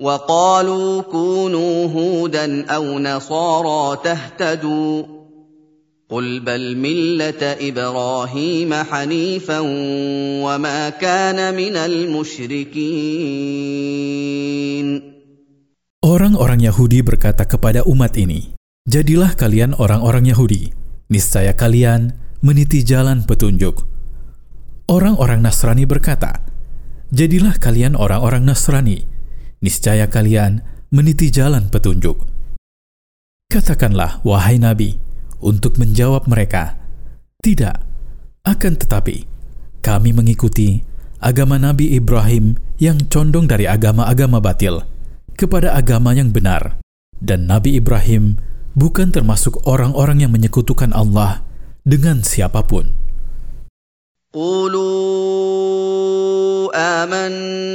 وقالوا كونوا هودا او نصارى تهتدوا قل بل مله ابراهيم حنيفا وما كان من المشركين Orang-orang Yahudi berkata kepada umat ini, Jadilah kalian orang-orang Yahudi, niscaya kalian meniti jalan petunjuk. Orang-orang Nasrani berkata, Jadilah kalian orang-orang Nasrani, niscaya kalian meniti jalan petunjuk. Katakanlah, wahai Nabi, untuk menjawab mereka, tidak, akan tetapi kami mengikuti agama Nabi Ibrahim yang condong dari agama-agama batil kepada agama yang benar. Dan Nabi Ibrahim bukan termasuk orang-orang yang menyekutukan Allah dengan siapa pun. Qulu amanna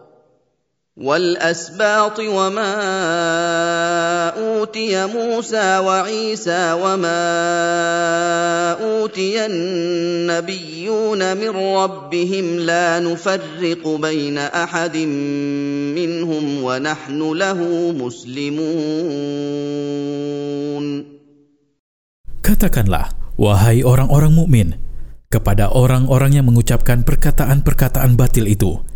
والاسباط وما اوتي موسى وعيسى وما اوتي النبيون من ربهم لا نفرق بين احد منهم ونحن له مسلمون Katakanlah, wahai orang-orang mukmin, kepada orang-orang yang mengucapkan perkataan-perkataan batil itu,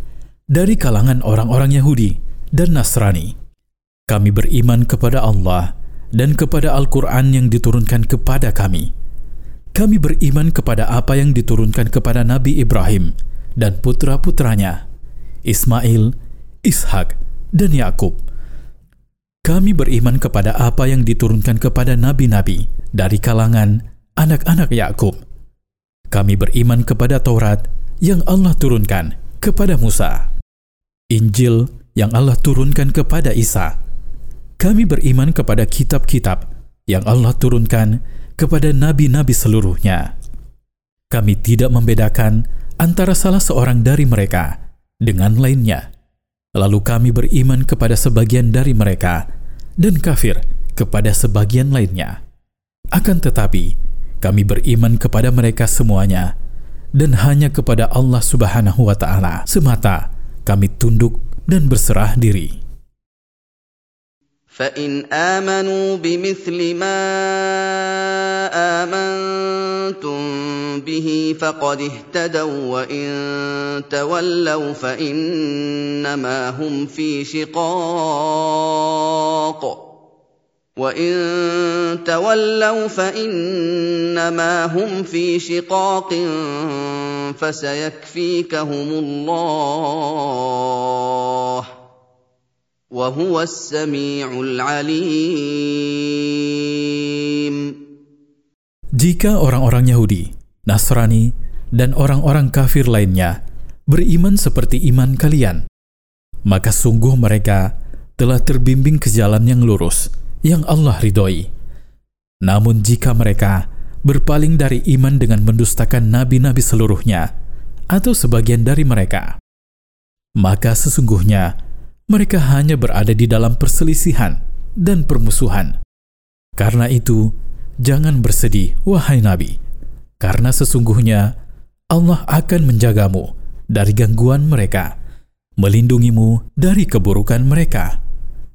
dari kalangan orang-orang Yahudi dan Nasrani. Kami beriman kepada Allah dan kepada Al-Quran yang diturunkan kepada kami. Kami beriman kepada apa yang diturunkan kepada Nabi Ibrahim dan putra-putranya, Ismail, Ishak, dan Yakub. Kami beriman kepada apa yang diturunkan kepada nabi-nabi dari kalangan anak-anak Yakub. Kami beriman kepada Taurat yang Allah turunkan kepada Musa. Injil yang Allah turunkan kepada Isa. Kami beriman kepada kitab-kitab yang Allah turunkan kepada nabi-nabi seluruhnya. Kami tidak membedakan antara salah seorang dari mereka dengan lainnya. Lalu kami beriman kepada sebagian dari mereka dan kafir kepada sebagian lainnya. Akan tetapi, kami beriman kepada mereka semuanya dan hanya kepada Allah Subhanahu wa taala semata kami tunduk dan berserah diri. فإن آمنوا بمثل ما آمنتم به فقد اهتدوا وإن تولوا فإنما هم في شقاق وإن تولوا فإنما هم في شقاق فسيكفيكهم الله وهو السميع العليم Jika orang-orang Yahudi, Nasrani, dan orang-orang kafir lainnya beriman seperti iman kalian, maka sungguh mereka telah terbimbing ke jalan yang lurus yang Allah ridhoi. Namun jika mereka berpaling dari iman dengan mendustakan nabi-nabi seluruhnya atau sebagian dari mereka, maka sesungguhnya mereka hanya berada di dalam perselisihan dan permusuhan. Karena itu, jangan bersedih, wahai Nabi, karena sesungguhnya Allah akan menjagamu dari gangguan mereka, melindungimu dari keburukan mereka,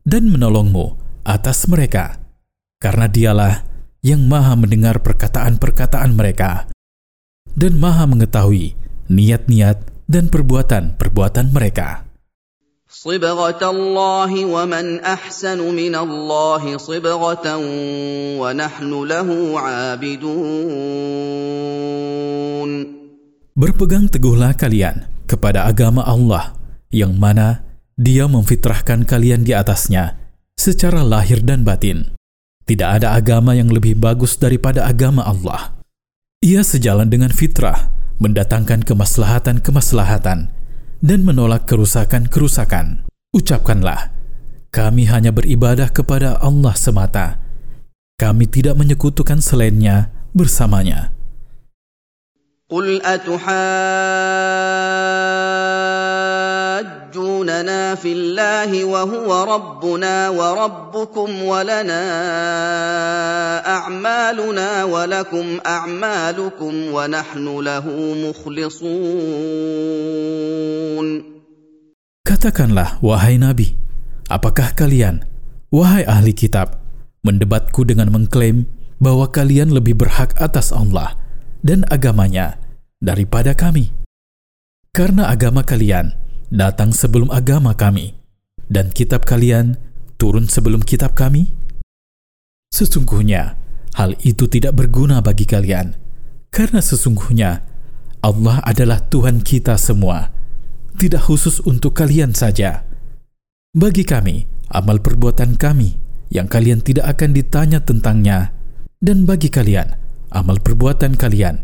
dan menolongmu atas mereka, karena Dialah yang Maha mendengar perkataan-perkataan mereka dan Maha mengetahui niat-niat dan perbuatan-perbuatan mereka. صبغة الله ومن أحسن من الله صبغة ونحن له عابدون Berpegang teguhlah kalian kepada agama Allah yang mana Dia memfitrahkan kalian di atasnya secara lahir dan batin. Tidak ada agama yang lebih bagus daripada agama Allah. Ia sejalan dengan fitrah, mendatangkan kemaslahatan-kemaslahatan, dan menolak kerusakan-kerusakan. Ucapkanlah, kami hanya beribadah kepada Allah semata. Kami tidak menyekutukan selainnya bersamanya. اتحاجوننا في الله وهو ربنا وربكم ولنا اعمالنا ولكم اعمالكم ونحن له مخلصون Katakanlah, wahai Nabi, apakah kalian, wahai ahli kitab, mendebatku dengan mengklaim bahwa kalian lebih berhak atas Allah dan agamanya daripada kami. Karena agama kalian datang sebelum agama kami, dan kitab kalian turun sebelum kitab kami. Sesungguhnya, hal itu tidak berguna bagi kalian, karena sesungguhnya Allah adalah Tuhan kita semua, tidak khusus untuk kalian saja. Bagi kami, amal perbuatan kami yang kalian tidak akan ditanya tentangnya, dan bagi kalian, amal perbuatan kalian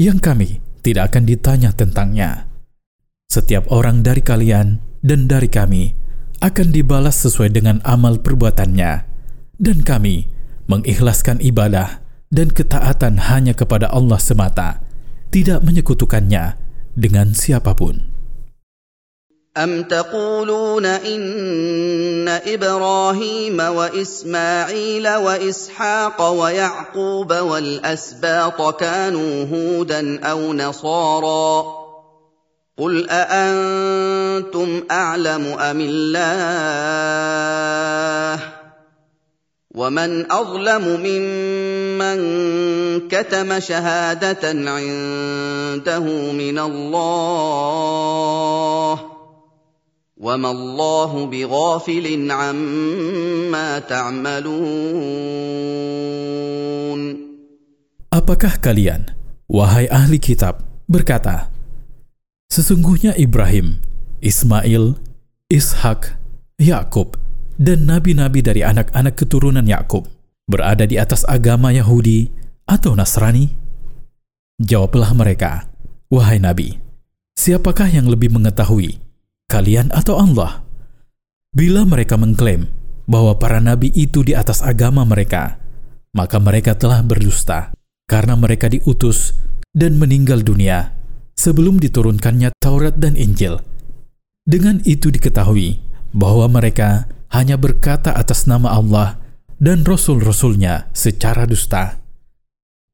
yang kami tidak akan ditanya tentangnya. Setiap orang dari kalian dan dari kami akan dibalas sesuai dengan amal perbuatannya, dan kami mengikhlaskan ibadah dan ketaatan hanya kepada Allah semata, tidak menyekutukannya dengan siapapun. أم تقولون إن إبراهيم وإسماعيل وإسحاق ويعقوب والأسباط كانوا هودا أو نصارى قل أأنتم أعلم أم الله ومن أظلم ممن كتم شهادة عنده من الله ۖ وما الله بغافل عما تعملون Apakah kalian, wahai ahli kitab, berkata, Sesungguhnya Ibrahim, Ismail, Ishak, Yakub, dan nabi-nabi dari anak-anak keturunan Yakub berada di atas agama Yahudi atau Nasrani? Jawablah mereka, wahai nabi, siapakah yang lebih mengetahui kalian atau Allah? Bila mereka mengklaim bahwa para nabi itu di atas agama mereka, maka mereka telah berdusta karena mereka diutus dan meninggal dunia sebelum diturunkannya Taurat dan Injil. Dengan itu diketahui bahwa mereka hanya berkata atas nama Allah dan Rasul-Rasulnya secara dusta.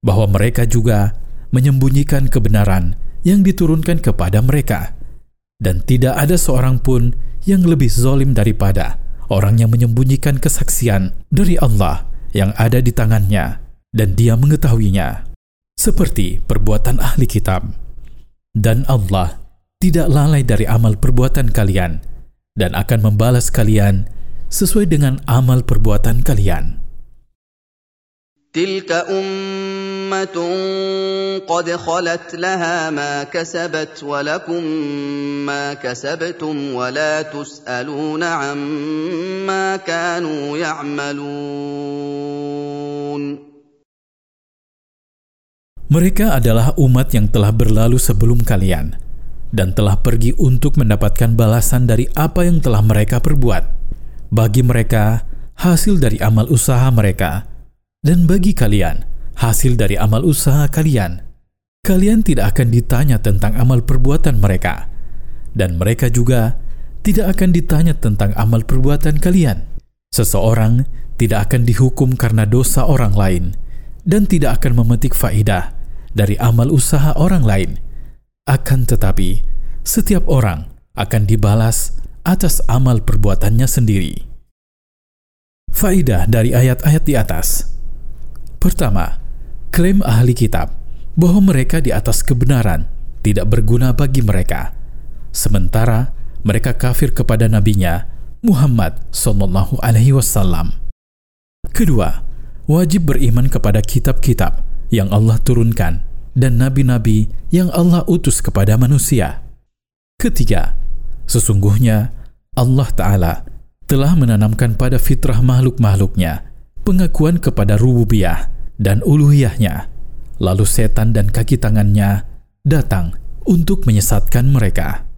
Bahwa mereka juga menyembunyikan kebenaran yang diturunkan kepada mereka. Dan tidak ada seorang pun yang lebih zalim daripada orang yang menyembunyikan kesaksian dari Allah yang ada di tangannya dan dia mengetahuinya, seperti perbuatan ahli kitab. Dan Allah tidak lalai dari amal perbuatan kalian dan akan membalas kalian sesuai dengan amal perbuatan kalian. Tilka ummatun qad khalat laha ma kasabat wa lakum ma kasabtum wa la tus'aluna amma kanu ya'malun. Mereka adalah umat yang telah berlalu sebelum kalian dan telah pergi untuk mendapatkan balasan dari apa yang telah mereka perbuat. Bagi mereka, hasil dari amal usaha mereka, dan bagi kalian, hasil dari amal usaha kalian. Kalian tidak akan ditanya tentang amal perbuatan mereka, dan mereka juga tidak akan ditanya tentang amal perbuatan kalian. Seseorang tidak akan dihukum karena dosa orang lain, dan tidak akan memetik faidah dari amal usaha orang lain. Akan tetapi, setiap orang akan dibalas atas amal perbuatannya sendiri. Faidah dari ayat-ayat di atas. Pertama, klaim ahli kitab bahwa mereka di atas kebenaran tidak berguna bagi mereka, sementara mereka kafir kepada nabinya Muhammad Sallallahu Alaihi Wasallam. Kedua, wajib beriman kepada kitab-kitab yang Allah turunkan dan nabi-nabi yang Allah utus kepada manusia. Ketiga, sesungguhnya Allah Ta'ala telah menanamkan pada fitrah makhluk-makhluknya pengakuan kepada rububiyah dan uluhiyahnya. Lalu setan dan kaki tangannya datang untuk menyesatkan mereka.